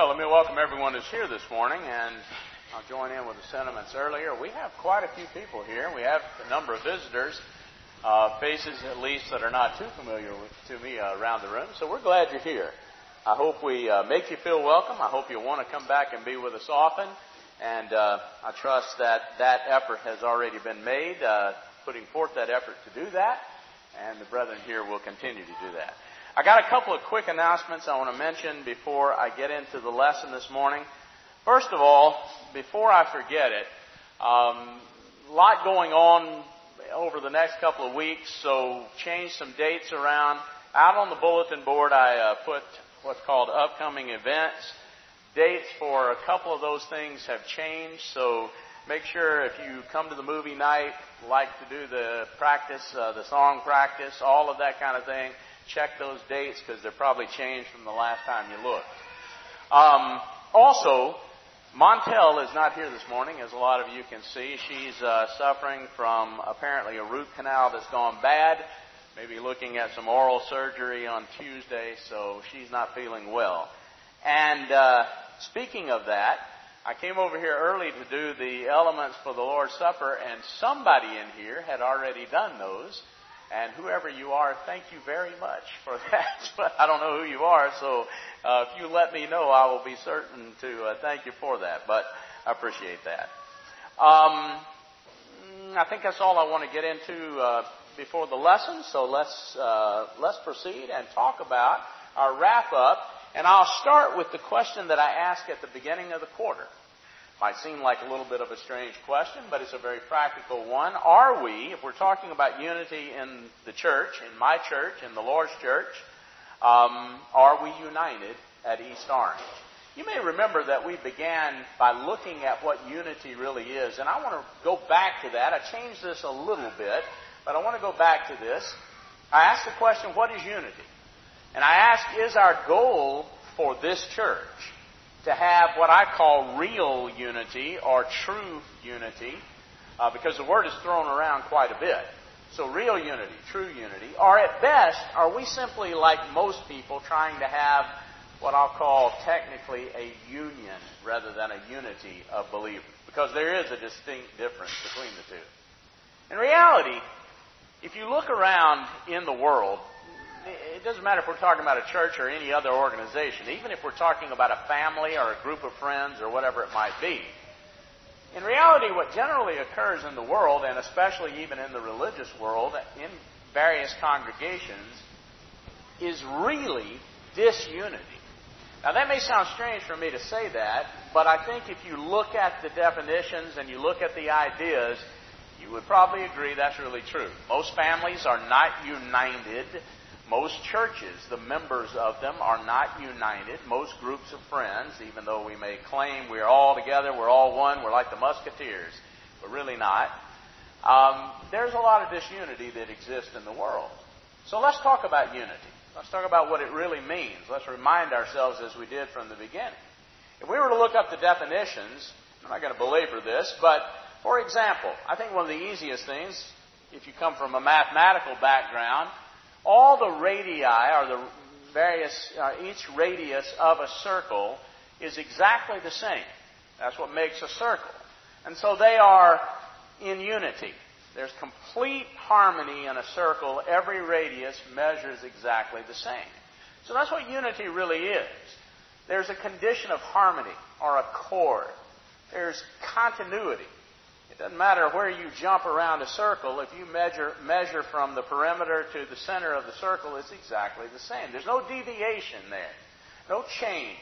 Well, let me welcome everyone who's here this morning, and I'll join in with the sentiments earlier. We have quite a few people here. We have a number of visitors, uh, faces at least that are not too familiar with, to me uh, around the room. So we're glad you're here. I hope we uh, make you feel welcome. I hope you'll want to come back and be with us often. And uh, I trust that that effort has already been made, uh, putting forth that effort to do that. And the brethren here will continue to do that. I got a couple of quick announcements I want to mention before I get into the lesson this morning. First of all, before I forget it, um, a lot going on over the next couple of weeks, so change some dates around. Out on the bulletin board, I uh, put what's called upcoming events. Dates for a couple of those things have changed, so make sure if you come to the movie night, like to do the practice, uh, the song practice, all of that kind of thing check those dates because they're probably changed from the last time you looked. Um, also, Montel is not here this morning, as a lot of you can see. She's uh, suffering from apparently a root canal that's gone bad. Maybe looking at some oral surgery on Tuesday, so she's not feeling well. And uh, speaking of that, I came over here early to do the elements for the Lord's Supper, and somebody in here had already done those. And whoever you are, thank you very much for that. but I don't know who you are, so uh, if you let me know, I will be certain to uh, thank you for that. But I appreciate that. Um, I think that's all I want to get into uh, before the lesson. So let's uh, let's proceed and talk about our wrap up. And I'll start with the question that I asked at the beginning of the quarter. Might seem like a little bit of a strange question, but it's a very practical one. Are we, if we're talking about unity in the church, in my church, in the Lord's church, um, are we united at East Orange? You may remember that we began by looking at what unity really is, and I want to go back to that. I changed this a little bit, but I want to go back to this. I asked the question, what is unity? And I asked, is our goal for this church to have what I call real unity or true unity, uh, because the word is thrown around quite a bit. So real unity, true unity, or at best, are we simply like most people trying to have what I'll call technically a union rather than a unity of believers? Because there is a distinct difference between the two. In reality, if you look around in the world, it doesn't matter if we're talking about a church or any other organization, even if we're talking about a family or a group of friends or whatever it might be. In reality, what generally occurs in the world, and especially even in the religious world, in various congregations, is really disunity. Now, that may sound strange for me to say that, but I think if you look at the definitions and you look at the ideas, you would probably agree that's really true. Most families are not united most churches, the members of them are not united. Most groups of friends, even though we may claim we're all together, we're all one, we're like the Musketeers, but really not. Um, there's a lot of disunity that exists in the world. So let's talk about unity. Let's talk about what it really means. Let's remind ourselves as we did from the beginning. If we were to look up the definitions, I'm not going to belabor this, but for example, I think one of the easiest things, if you come from a mathematical background, all the radii, or the various, uh, each radius of a circle is exactly the same. That's what makes a circle. And so they are in unity. There's complete harmony in a circle. Every radius measures exactly the same. So that's what unity really is. There's a condition of harmony or accord. There's continuity. It doesn't matter where you jump around a circle, if you measure, measure from the perimeter to the center of the circle, it's exactly the same. There's no deviation there, no change.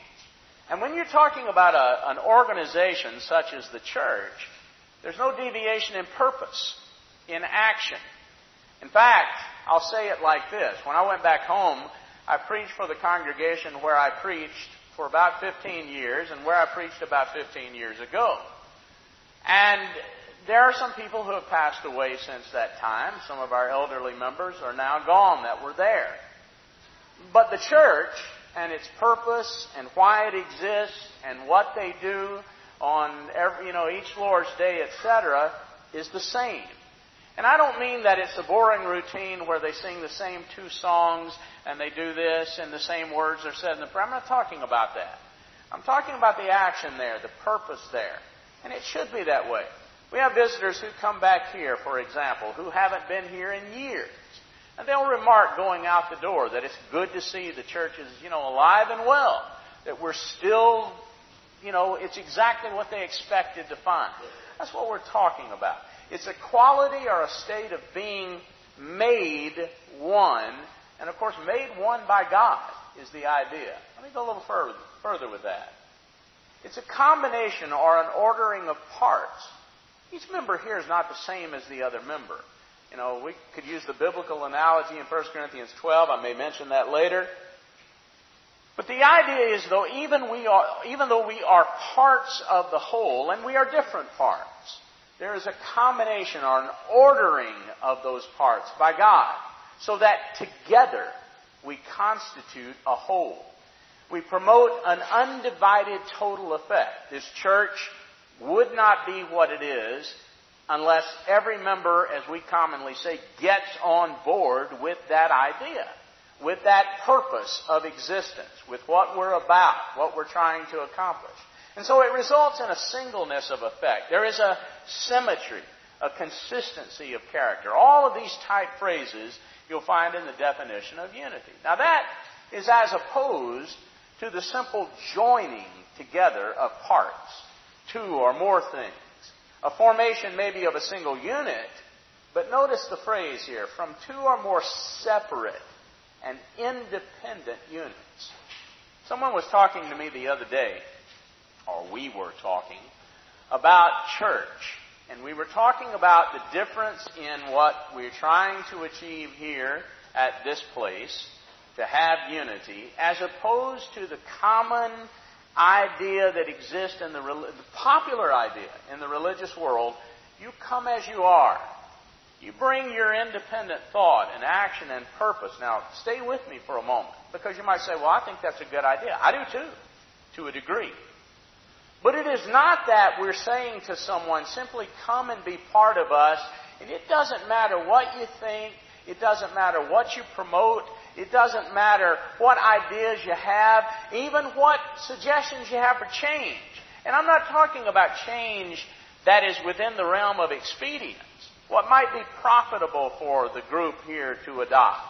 And when you're talking about a, an organization such as the church, there's no deviation in purpose, in action. In fact, I'll say it like this. When I went back home, I preached for the congregation where I preached for about 15 years and where I preached about 15 years ago. And there are some people who have passed away since that time. Some of our elderly members are now gone that were there. But the church and its purpose and why it exists and what they do on every, you know, each Lord's Day, etc., is the same. And I don't mean that it's a boring routine where they sing the same two songs and they do this and the same words are said in the prayer. I'm not talking about that. I'm talking about the action there, the purpose there. And it should be that way. We have visitors who come back here, for example, who haven't been here in years. And they'll remark going out the door that it's good to see the church is, you know, alive and well. That we're still, you know, it's exactly what they expected to find. That's what we're talking about. It's a quality or a state of being made one, and of course, made one by God is the idea. Let me go a little further, further with that. It's a combination or an ordering of parts. Each member here is not the same as the other member. You know, we could use the biblical analogy in 1 Corinthians 12. I may mention that later. But the idea is, though, even, we are, even though we are parts of the whole, and we are different parts, there is a combination or an ordering of those parts by God, so that together we constitute a whole. We promote an undivided total effect. This church would not be what it is unless every member, as we commonly say, gets on board with that idea, with that purpose of existence, with what we're about, what we're trying to accomplish. And so it results in a singleness of effect. There is a symmetry, a consistency of character. All of these type phrases you'll find in the definition of unity. Now that is as opposed to the simple joining together of parts, two or more things. A formation maybe of a single unit, but notice the phrase here, from two or more separate and independent units. Someone was talking to me the other day, or we were talking, about church. And we were talking about the difference in what we're trying to achieve here at this place to have unity, as opposed to the common idea that exists in the, the popular idea in the religious world. You come as you are. You bring your independent thought and action and purpose. Now, stay with me for a moment, because you might say, well, I think that's a good idea. I do too, to a degree. But it is not that we're saying to someone, simply come and be part of us, and it doesn't matter what you think, it doesn't matter what you promote, it doesn't matter what ideas you have, even what suggestions you have for change. And I'm not talking about change that is within the realm of expedience, what might be profitable for the group here to adopt.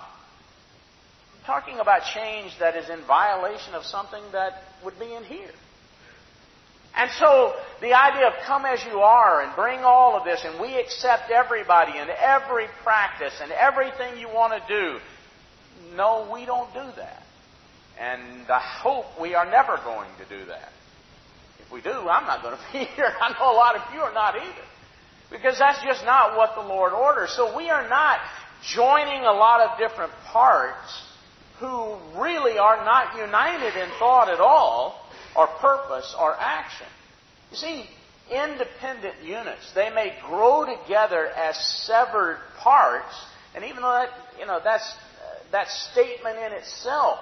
I'm talking about change that is in violation of something that would be in here. And so the idea of come as you are and bring all of this and we accept everybody and every practice and everything you want to do. No, we don't do that. And I hope we are never going to do that. If we do, I'm not going to be here. I know a lot of you are not either. Because that's just not what the Lord orders. So we are not joining a lot of different parts who really are not united in thought at all or purpose or action. You see, independent units, they may grow together as severed parts, and even though that, you know, that's, that statement in itself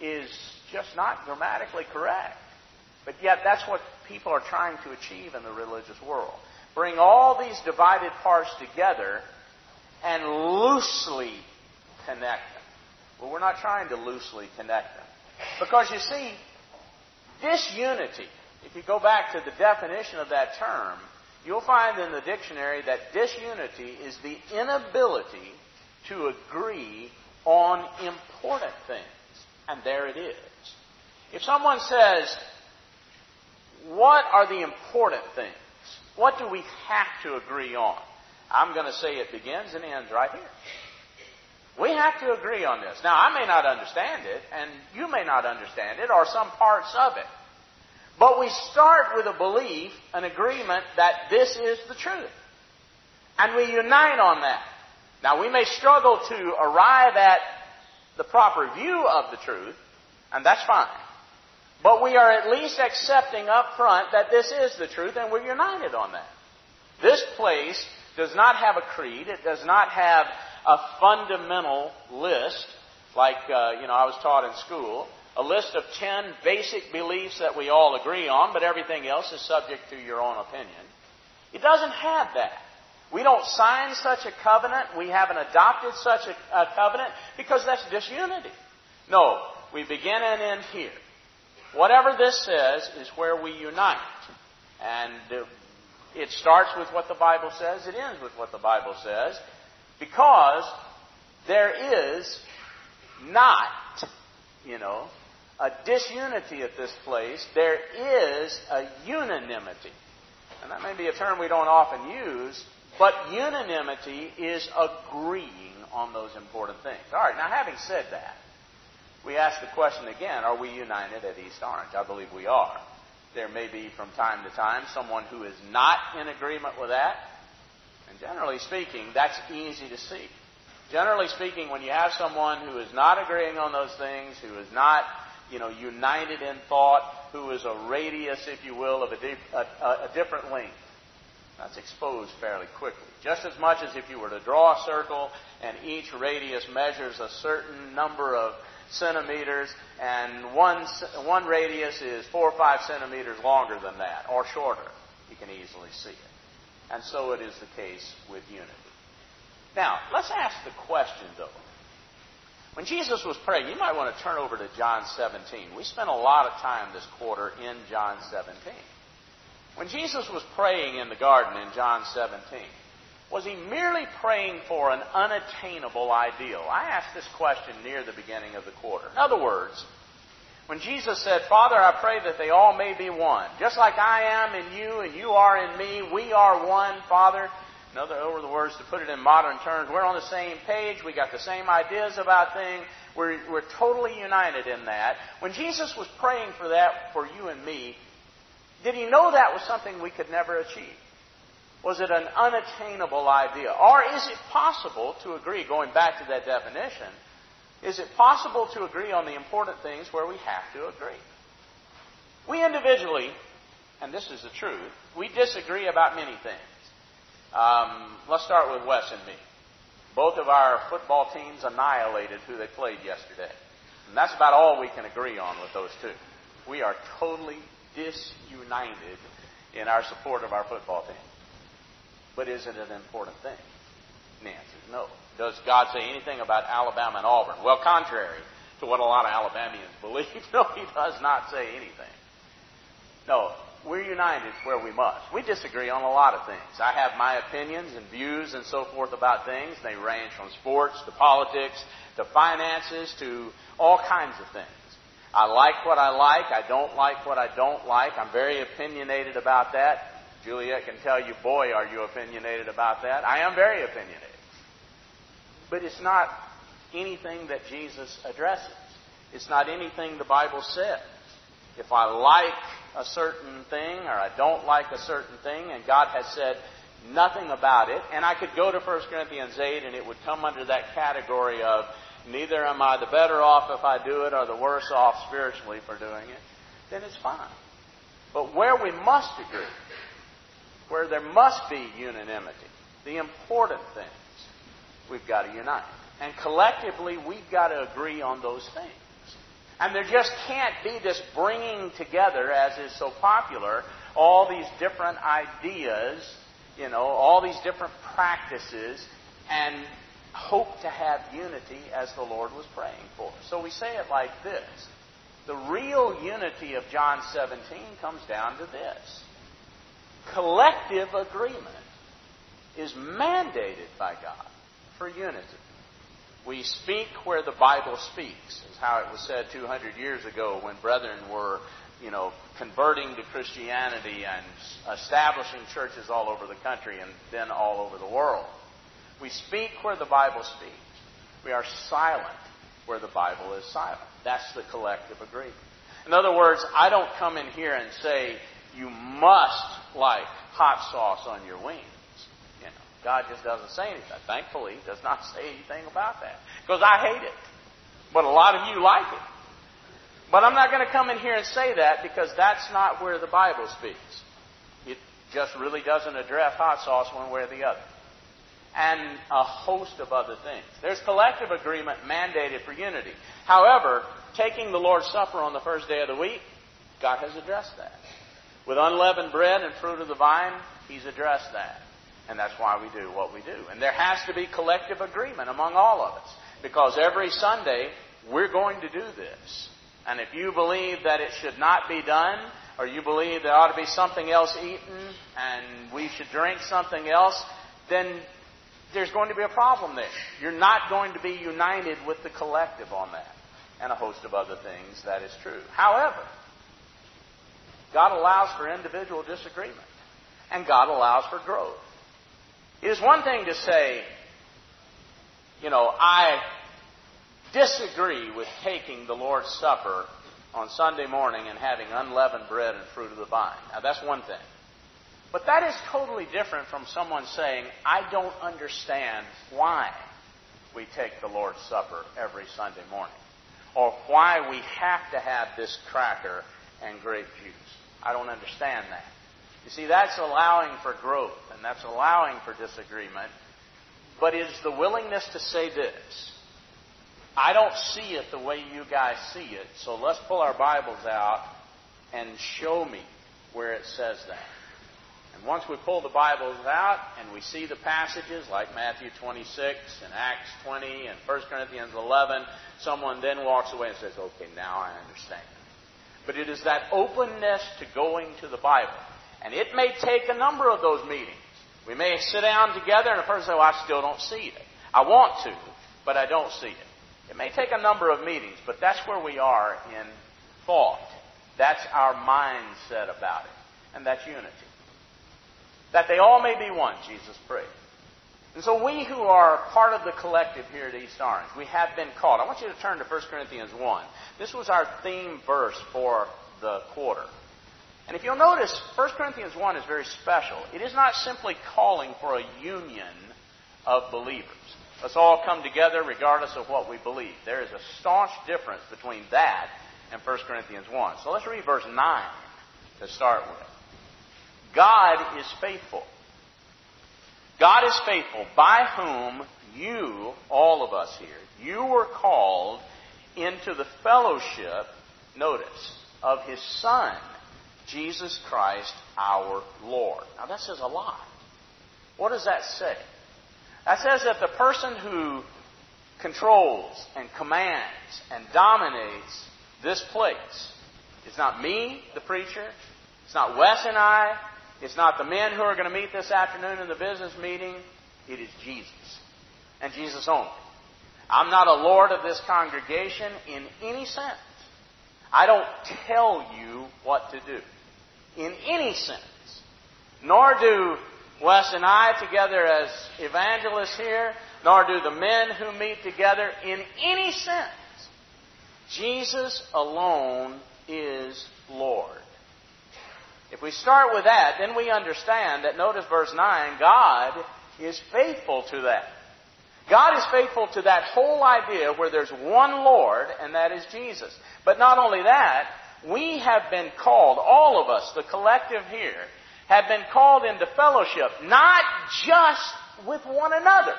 is just not grammatically correct. But yet that's what people are trying to achieve in the religious world. Bring all these divided parts together and loosely connect them. Well, we're not trying to loosely connect them. Because you see, Disunity, if you go back to the definition of that term, you'll find in the dictionary that disunity is the inability to agree on important things. And there it is. If someone says, What are the important things? What do we have to agree on? I'm going to say it begins and ends right here. We have to agree on this. Now, I may not understand it, and you may not understand it, or some parts of it. But we start with a belief, an agreement that this is the truth. And we unite on that. Now, we may struggle to arrive at the proper view of the truth, and that's fine. But we are at least accepting up front that this is the truth, and we're united on that. This place does not have a creed. It does not have a fundamental list like, uh, you know, I was taught in school. A list of ten basic beliefs that we all agree on, but everything else is subject to your own opinion. It doesn't have that. We don't sign such a covenant. We haven't adopted such a, a covenant because that's disunity. No, we begin and end here. whatever this says is where we unite. And uh, it starts with what the Bible says, it ends with what the Bible says, because there is not, you know, a disunity at this place. There is a unanimity. And that may be a term we don't often use, but unanimity is agreeing on those important things. All right, now having said that, we ask the question again are we united at East Orange? I believe we are. There may be from time to time someone who is not in agreement with that. And generally speaking, that's easy to see. Generally speaking, when you have someone who is not agreeing on those things, who is not, you know, united in thought, who is a radius, if you will, of a, a, a different length, that's exposed fairly quickly. Just as much as if you were to draw a circle and each radius measures a certain number of centimeters, and one, one radius is four or five centimeters longer than that, or shorter. You can easily see it. And so it is the case with unity. Now, let's ask the question, though. When Jesus was praying, you might want to turn over to John 17. We spent a lot of time this quarter in John 17. When Jesus was praying in the garden in John 17, was he merely praying for an unattainable ideal? I asked this question near the beginning of the quarter. In other words, when Jesus said, Father, I pray that they all may be one, just like I am in you and you are in me, we are one, Father. In other over the words, to put it in modern terms, we're on the same page, we got the same ideas about things, we're, we're totally united in that. When Jesus was praying for that for you and me, did he know that was something we could never achieve? Was it an unattainable idea? Or is it possible to agree, going back to that definition, is it possible to agree on the important things where we have to agree? We individually, and this is the truth, we disagree about many things. Um, let's start with Wes and me. Both of our football teams annihilated who they played yesterday. And that's about all we can agree on with those two. We are totally disunited in our support of our football team. But is it an important thing? And the answer is no. Does God say anything about Alabama and Auburn? Well, contrary to what a lot of Alabamians believe, no, He does not say anything. No, we're united where we must. We disagree on a lot of things. I have my opinions and views and so forth about things. They range from sports to politics to finances to all kinds of things. I like what I like. I don't like what I don't like. I'm very opinionated about that. Juliet can tell you, boy, are you opinionated about that. I am very opinionated. But it's not anything that Jesus addresses. It's not anything the Bible says. If I like a certain thing or I don't like a certain thing and God has said nothing about it, and I could go to 1 Corinthians 8 and it would come under that category of neither am I the better off if I do it or the worse off spiritually for doing it, then it's fine. But where we must agree where there must be unanimity, the important things, we've got to unite. And collectively, we've got to agree on those things. And there just can't be this bringing together, as is so popular, all these different ideas, you know, all these different practices, and hope to have unity as the Lord was praying for. So we say it like this The real unity of John 17 comes down to this collective agreement is mandated by God for unity. We speak where the Bible speaks, is how it was said 200 years ago when brethren were, you know, converting to Christianity and establishing churches all over the country and then all over the world. We speak where the Bible speaks. We are silent where the Bible is silent. That's the collective agreement. In other words, I don't come in here and say, you must like hot sauce on your wings. You know, God just doesn't say anything. Thankfully, He does not say anything about that. Because I hate it. But a lot of you like it. But I'm not going to come in here and say that because that's not where the Bible speaks. It just really doesn't address hot sauce one way or the other. And a host of other things. There's collective agreement mandated for unity. However, taking the Lord's Supper on the first day of the week, God has addressed that. With unleavened bread and fruit of the vine, he's addressed that. And that's why we do what we do. And there has to be collective agreement among all of us. Because every Sunday, we're going to do this. And if you believe that it should not be done, or you believe there ought to be something else eaten and we should drink something else, then there's going to be a problem there. You're not going to be united with the collective on that. And a host of other things, that is true. However, God allows for individual disagreement. And God allows for growth. It is one thing to say, you know, I disagree with taking the Lord's Supper on Sunday morning and having unleavened bread and fruit of the vine. Now, that's one thing. But that is totally different from someone saying, I don't understand why we take the Lord's Supper every Sunday morning, or why we have to have this cracker and grape juice. I don't understand that. You see, that's allowing for growth, and that's allowing for disagreement, but is the willingness to say this I don't see it the way you guys see it, so let's pull our Bibles out and show me where it says that. And once we pull the Bibles out and we see the passages like Matthew 26 and Acts 20 and 1 Corinthians 11, someone then walks away and says, okay, now I understand. But it is that openness to going to the Bible. And it may take a number of those meetings. We may sit down together and a person say, well, I still don't see it. I want to, but I don't see it. It may take a number of meetings, but that's where we are in thought. That's our mindset about it. And that's unity. That they all may be one, Jesus prayed. And so we who are part of the collective here at East Orange, we have been called. I want you to turn to 1 Corinthians 1. This was our theme verse for the quarter. And if you'll notice, 1 Corinthians 1 is very special. It is not simply calling for a union of believers. Let's all come together regardless of what we believe. There is a staunch difference between that and 1 Corinthians 1. So let's read verse 9 to start with. God is faithful. God is faithful, by whom you, all of us here, you were called into the fellowship, notice, of His Son, Jesus Christ our Lord. Now that says a lot. What does that say? That says that the person who controls and commands and dominates this place is not me, the preacher. It's not Wes and I. It's not the men who are going to meet this afternoon in the business meeting. It is Jesus. And Jesus only. I'm not a Lord of this congregation in any sense. I don't tell you what to do. In any sense. Nor do Wes and I together as evangelists here, nor do the men who meet together in any sense. Jesus alone is Lord. If we start with that, then we understand that, notice verse 9, God is faithful to that. God is faithful to that whole idea where there's one Lord, and that is Jesus. But not only that, we have been called, all of us, the collective here, have been called into fellowship, not just with one another.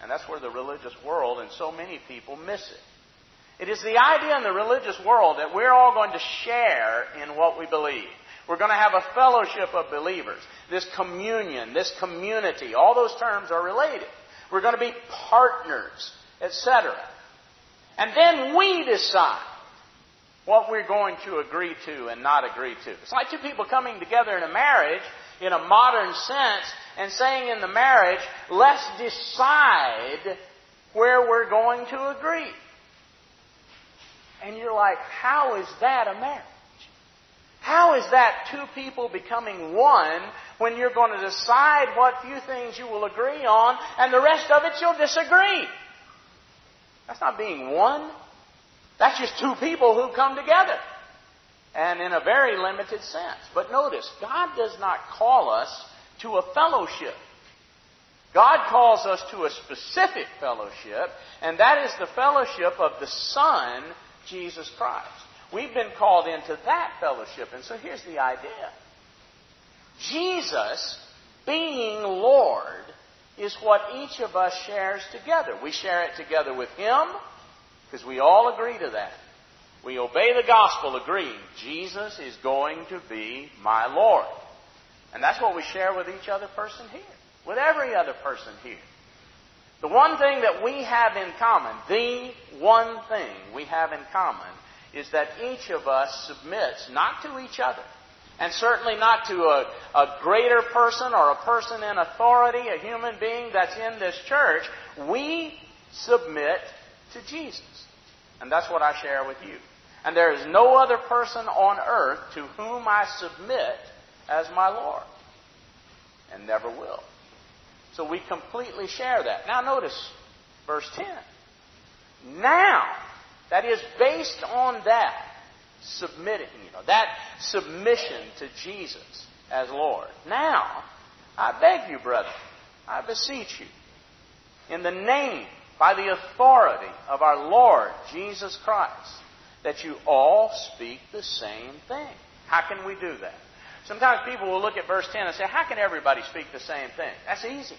And that's where the religious world and so many people miss it. It is the idea in the religious world that we're all going to share in what we believe. We're going to have a fellowship of believers. This communion, this community, all those terms are related. We're going to be partners, etc. And then we decide what we're going to agree to and not agree to. It's like two people coming together in a marriage in a modern sense and saying in the marriage, let's decide where we're going to agree. And you're like, how is that a marriage? How is that two people becoming one when you're going to decide what few things you will agree on and the rest of it you'll disagree? That's not being one. That's just two people who come together. And in a very limited sense. But notice, God does not call us to a fellowship. God calls us to a specific fellowship, and that is the fellowship of the Son, Jesus Christ. We've been called into that fellowship. And so here's the idea Jesus, being Lord, is what each of us shares together. We share it together with Him because we all agree to that. We obey the gospel agreeing Jesus is going to be my Lord. And that's what we share with each other person here, with every other person here. The one thing that we have in common, the one thing we have in common, is that each of us submits not to each other, and certainly not to a, a greater person or a person in authority, a human being that's in this church. We submit to Jesus. And that's what I share with you. And there is no other person on earth to whom I submit as my Lord. And never will. So we completely share that. Now notice verse 10. Now, that is based on that, submitting, you know, that submission to Jesus as Lord. Now, I beg you, brother, I beseech you, in the name, by the authority of our Lord Jesus Christ, that you all speak the same thing. How can we do that? Sometimes people will look at verse 10 and say, How can everybody speak the same thing? That's easy.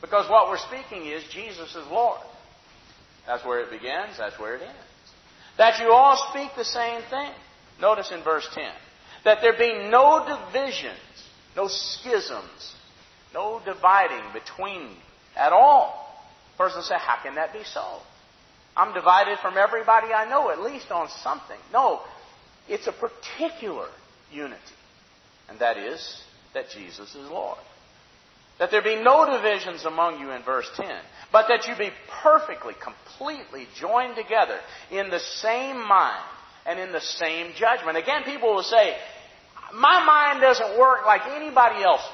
Because what we're speaking is Jesus is Lord. That's where it begins, that's where it ends. That you all speak the same thing. Notice in verse 10 that there be no divisions, no schisms, no dividing between at all. Person say, How can that be so? I'm divided from everybody I know, at least on something. No, it's a particular unity. And that is that Jesus is Lord. That there be no divisions among you in verse 10, but that you be perfectly, completely joined together in the same mind and in the same judgment. Again, people will say, my mind doesn't work like anybody else's.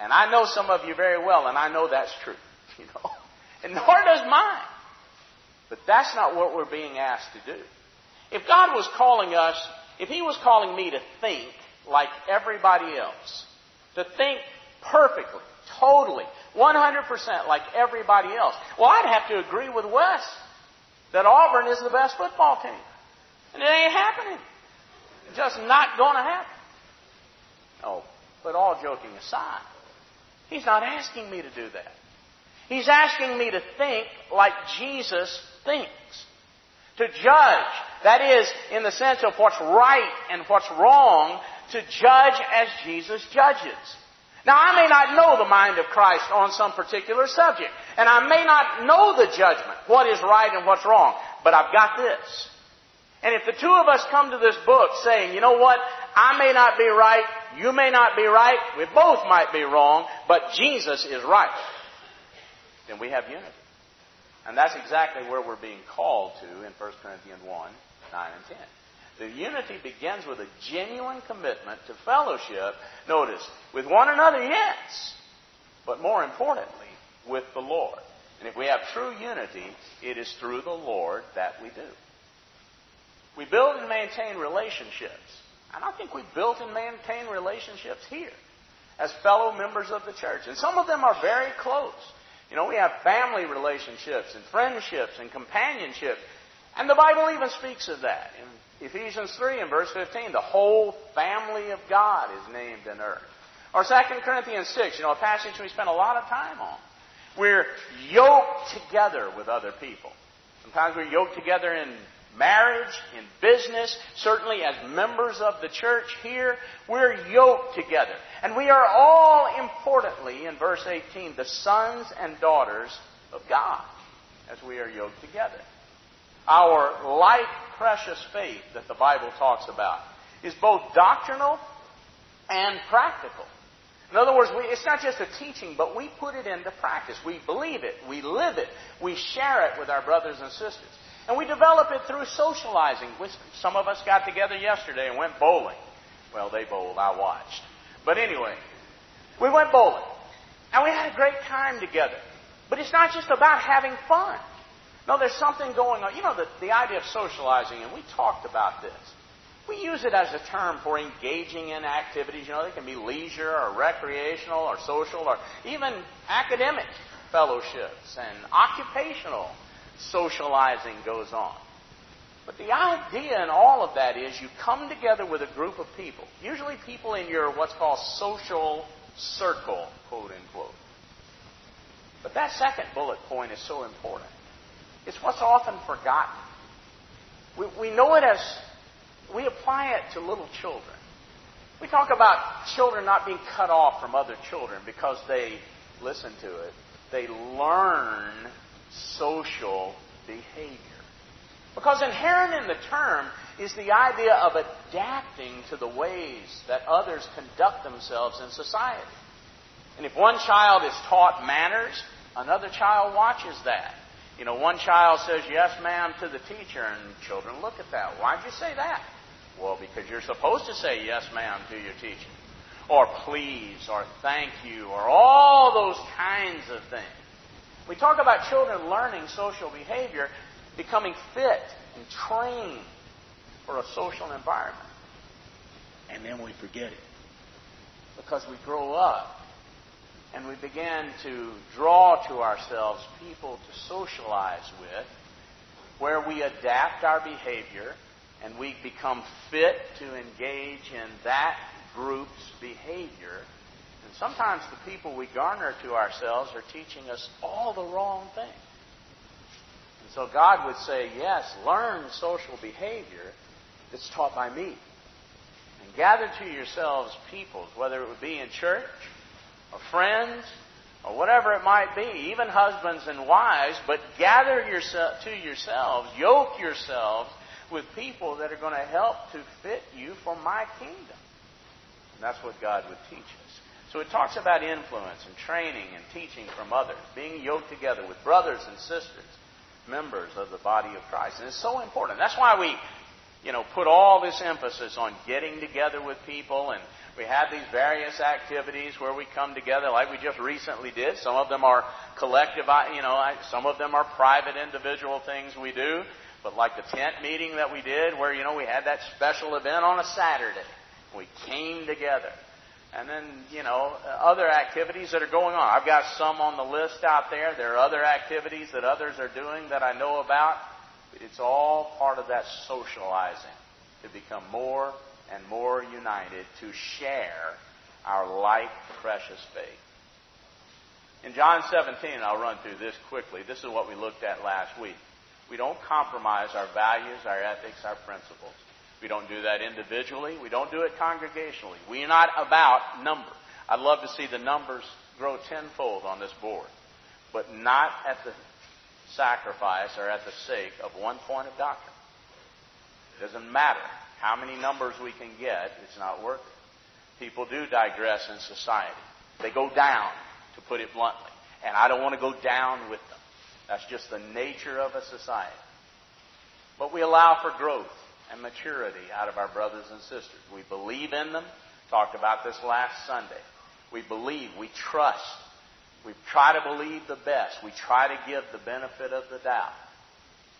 And I know some of you very well, and I know that's true. You know, and nor does mine. But that's not what we're being asked to do. If God was calling us, if He was calling me to think like everybody else, to think perfectly, totally, 100% like everybody else. Well, I'd have to agree with Wes that Auburn is the best football team. And it ain't happening. Just not going to happen. Oh, but all joking aside, he's not asking me to do that. He's asking me to think like Jesus thinks. To judge, that is, in the sense of what's right and what's wrong, to judge as Jesus judges. Now, I may not know the mind of Christ on some particular subject, and I may not know the judgment, what is right and what's wrong, but I've got this. And if the two of us come to this book saying, you know what, I may not be right, you may not be right, we both might be wrong, but Jesus is right, then we have unity. And that's exactly where we're being called to in 1 Corinthians 1, 9 and 10. The unity begins with a genuine commitment to fellowship, notice, with one another, yes, but more importantly, with the Lord. And if we have true unity, it is through the Lord that we do. We build and maintain relationships. And I think we built and maintain relationships here as fellow members of the church. And some of them are very close. You know, we have family relationships and friendships and companionship. And the Bible even speaks of that. In Ephesians 3 and verse 15, the whole family of God is named in earth. Or 2 Corinthians 6, you know, a passage we spend a lot of time on. We're yoked together with other people. Sometimes we're yoked together in marriage, in business, certainly as members of the church here, we're yoked together. And we are all importantly, in verse 18, the sons and daughters of God as we are yoked together. Our like precious faith that the Bible talks about is both doctrinal and practical. In other words, we, it's not just a teaching, but we put it into practice. We believe it, we live it, we share it with our brothers and sisters. And we develop it through socializing. Some of us got together yesterday and went bowling. Well, they bowled, I watched. But anyway, we went bowling. And we had a great time together. But it's not just about having fun. No, there's something going on. You know, the, the idea of socializing, and we talked about this. We use it as a term for engaging in activities. You know, they can be leisure or recreational or social or even academic fellowships and occupational socializing goes on. But the idea in all of that is you come together with a group of people, usually people in your what's called social circle, quote unquote. But that second bullet point is so important. It's what's often forgotten. We, we know it as, we apply it to little children. We talk about children not being cut off from other children because they listen to it. They learn social behavior. Because inherent in the term is the idea of adapting to the ways that others conduct themselves in society. And if one child is taught manners, another child watches that. You know, one child says yes, ma'am, to the teacher, and children look at that. Why'd you say that? Well, because you're supposed to say yes, ma'am, to your teacher. Or please, or thank you, or all those kinds of things. We talk about children learning social behavior, becoming fit and trained for a social environment. And then we forget it. Because we grow up and we begin to draw to ourselves people to socialize with, where we adapt our behavior and we become fit to engage in that group's behavior. And sometimes the people we garner to ourselves are teaching us all the wrong things. And so God would say, yes, learn social behavior that's taught by me. And gather to yourselves peoples, whether it would be in church or friends or whatever it might be, even husbands and wives, but gather yourself to yourselves, yoke yourselves with people that are going to help to fit you for my kingdom. And that's what God would teach us. So it talks about influence and training and teaching from others, being yoked together with brothers and sisters, members of the body of Christ. And it's so important. That's why we, you know, put all this emphasis on getting together with people and we have these various activities where we come together, like we just recently did. Some of them are collective, you know, some of them are private individual things we do. But like the tent meeting that we did, where, you know, we had that special event on a Saturday. We came together. And then, you know, other activities that are going on. I've got some on the list out there. There are other activities that others are doing that I know about. It's all part of that socializing to become more and more united to share our like precious faith. In John 17, I'll run through this quickly. This is what we looked at last week. We don't compromise our values, our ethics, our principles. We don't do that individually. We don't do it congregationally. We're not about number. I'd love to see the numbers grow tenfold on this board, but not at the sacrifice are at the sake of one point of doctrine. It doesn't matter how many numbers we can get, it's not worth it. People do digress in society. They go down, to put it bluntly. And I don't want to go down with them. That's just the nature of a society. But we allow for growth and maturity out of our brothers and sisters. We believe in them. Talked about this last Sunday. We believe, we trust. We try to believe the best. We try to give the benefit of the doubt.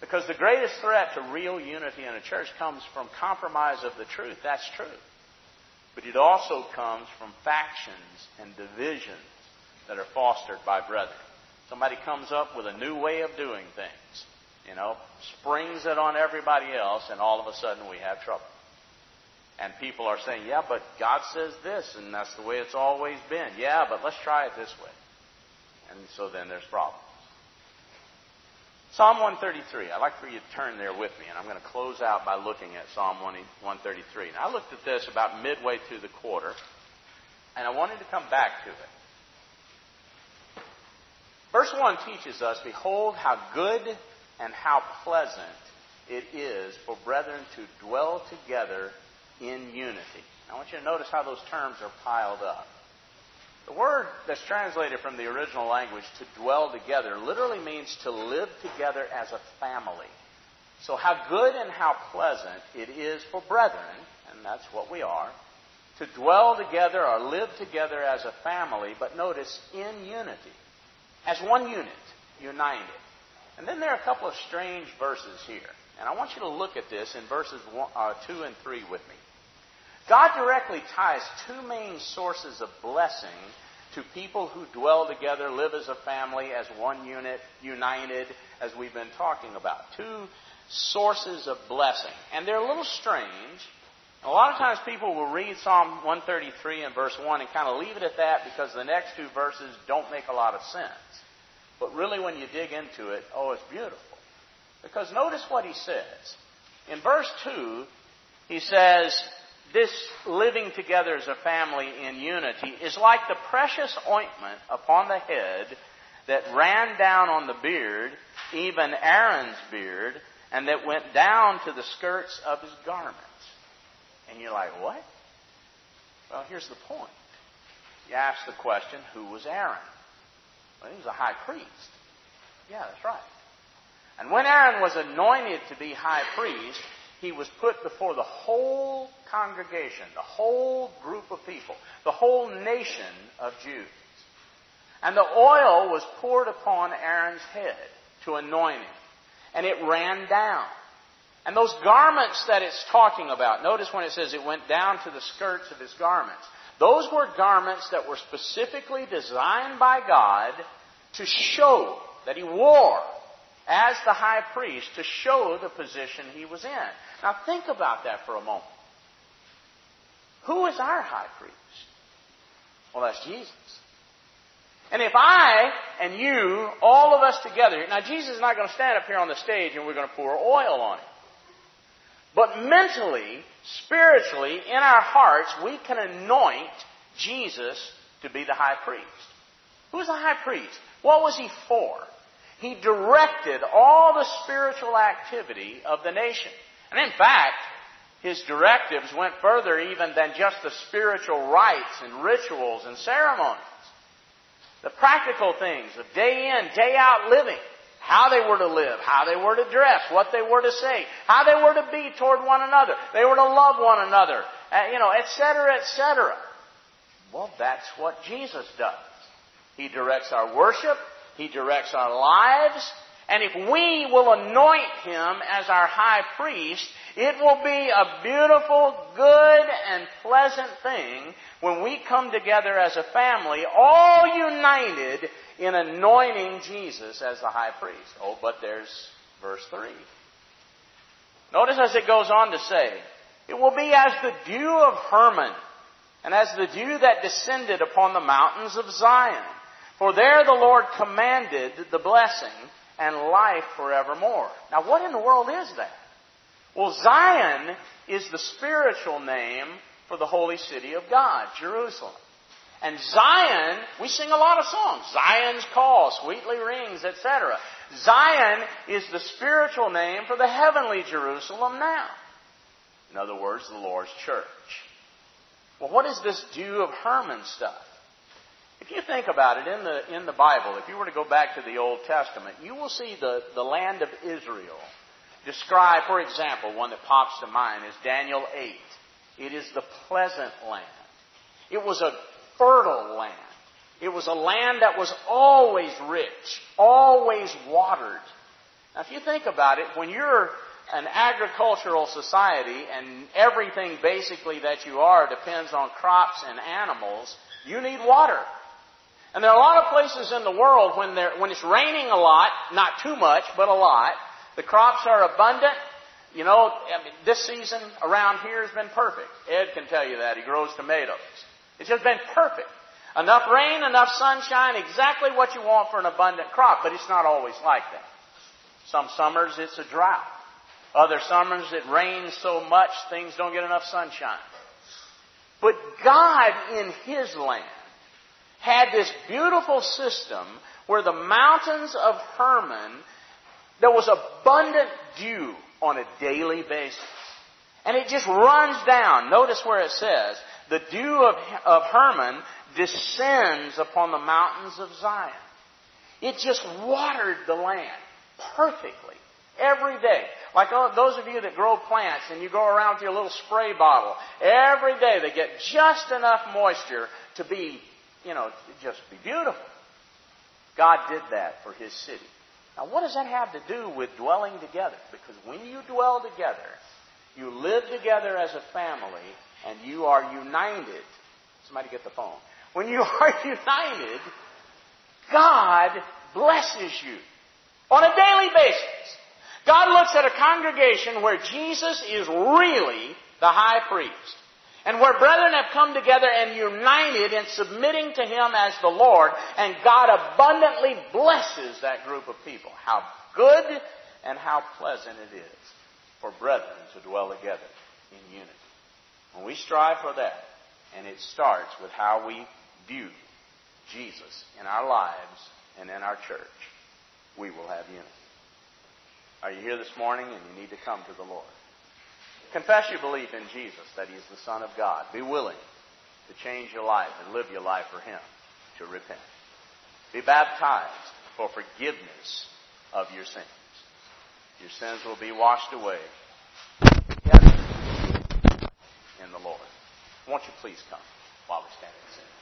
Because the greatest threat to real unity in a church comes from compromise of the truth. That's true. But it also comes from factions and divisions that are fostered by brethren. Somebody comes up with a new way of doing things, you know, springs it on everybody else, and all of a sudden we have trouble. And people are saying, yeah, but God says this, and that's the way it's always been. Yeah, but let's try it this way. And so then there's problems. Psalm 133. I'd like for you to turn there with me, and I'm going to close out by looking at Psalm 133. Now, I looked at this about midway through the quarter, and I wanted to come back to it. Verse 1 teaches us Behold, how good and how pleasant it is for brethren to dwell together in unity. I want you to notice how those terms are piled up. The word that's translated from the original language to dwell together literally means to live together as a family. So, how good and how pleasant it is for brethren, and that's what we are, to dwell together or live together as a family, but notice in unity, as one unit, united. And then there are a couple of strange verses here. And I want you to look at this in verses one, uh, 2 and 3 with me. God directly ties two main sources of blessing to people who dwell together, live as a family, as one unit, united, as we've been talking about. Two sources of blessing. And they're a little strange. A lot of times people will read Psalm 133 and verse 1 and kind of leave it at that because the next two verses don't make a lot of sense. But really, when you dig into it, oh, it's beautiful. Because notice what he says. In verse 2, he says, this living together as a family in unity is like the precious ointment upon the head that ran down on the beard, even Aaron's beard, and that went down to the skirts of his garments. And you're like, what? Well, here's the point. You ask the question, who was Aaron? Well, he was a high priest. Yeah, that's right. And when Aaron was anointed to be high priest, he was put before the whole congregation, the whole group of people, the whole nation of Jews. And the oil was poured upon Aaron's head to anoint him. And it ran down. And those garments that it's talking about, notice when it says it went down to the skirts of his garments. Those were garments that were specifically designed by God to show that he wore as the high priest to show the position he was in. Now think about that for a moment. Who is our high priest? Well, that's Jesus. And if I and you, all of us together, now Jesus is not going to stand up here on the stage and we're going to pour oil on him. But mentally, spiritually, in our hearts, we can anoint Jesus to be the high priest. Who's the high priest? What was he for? He directed all the spiritual activity of the nation. And in fact, his directives went further even than just the spiritual rites and rituals and ceremonies. The practical things of day in, day out living how they were to live, how they were to dress, what they were to say, how they were to be toward one another. They were to love one another, uh, you know, etc., etc. Well, that's what Jesus does. He directs our worship, He directs our lives, and if we will anoint Him as our high priest, it will be a beautiful, good, and pleasant thing when we come together as a family, all united in anointing Jesus as the high priest. Oh, but there's verse 3. Notice as it goes on to say, it will be as the dew of Hermon, and as the dew that descended upon the mountains of Zion. For there the Lord commanded the blessing and life forevermore. Now, what in the world is that? Well, Zion is the spiritual name for the holy city of God, Jerusalem. And Zion, we sing a lot of songs. Zion's call, sweetly rings, etc. Zion is the spiritual name for the heavenly Jerusalem now. In other words, the Lord's church. Well, what is this dew of Hermon stuff? If you think about it in the, in the Bible, if you were to go back to the Old Testament, you will see the, the land of Israel described, for example, one that pops to mind is Daniel 8. It is the pleasant land. It was a fertile land. It was a land that was always rich, always watered. Now, if you think about it, when you're an agricultural society and everything basically that you are depends on crops and animals, you need water. And there are a lot of places in the world when, when it's raining a lot, not too much, but a lot, the crops are abundant. You know, I mean, this season around here has been perfect. Ed can tell you that. He grows tomatoes. It's just been perfect. Enough rain, enough sunshine, exactly what you want for an abundant crop, but it's not always like that. Some summers it's a drought. Other summers it rains so much things don't get enough sunshine. But God in His land had this beautiful system where the mountains of Hermon, there was abundant dew on a daily basis. And it just runs down. Notice where it says, the dew of, of Hermon descends upon the mountains of Zion. It just watered the land perfectly every day. Like oh, those of you that grow plants and you go around with your little spray bottle, every day they get just enough moisture to be, you know, just be beautiful. God did that for His city. Now, what does that have to do with dwelling together? Because when you dwell together, you live together as a family, and you are united. Somebody get the phone. When you are united, God blesses you on a daily basis. God looks at a congregation where Jesus is really the high priest. And where brethren have come together and united in submitting to Him as the Lord, and God abundantly blesses that group of people. How good and how pleasant it is for brethren to dwell together in unity. When we strive for that, and it starts with how we view Jesus in our lives and in our church, we will have unity. Are you here this morning and you need to come to the Lord? Confess your belief in Jesus, that He is the Son of God. Be willing to change your life and live your life for Him, to repent. Be baptized for forgiveness of your sins. Your sins will be washed away in the Lord. Won't you please come while we stand and sing?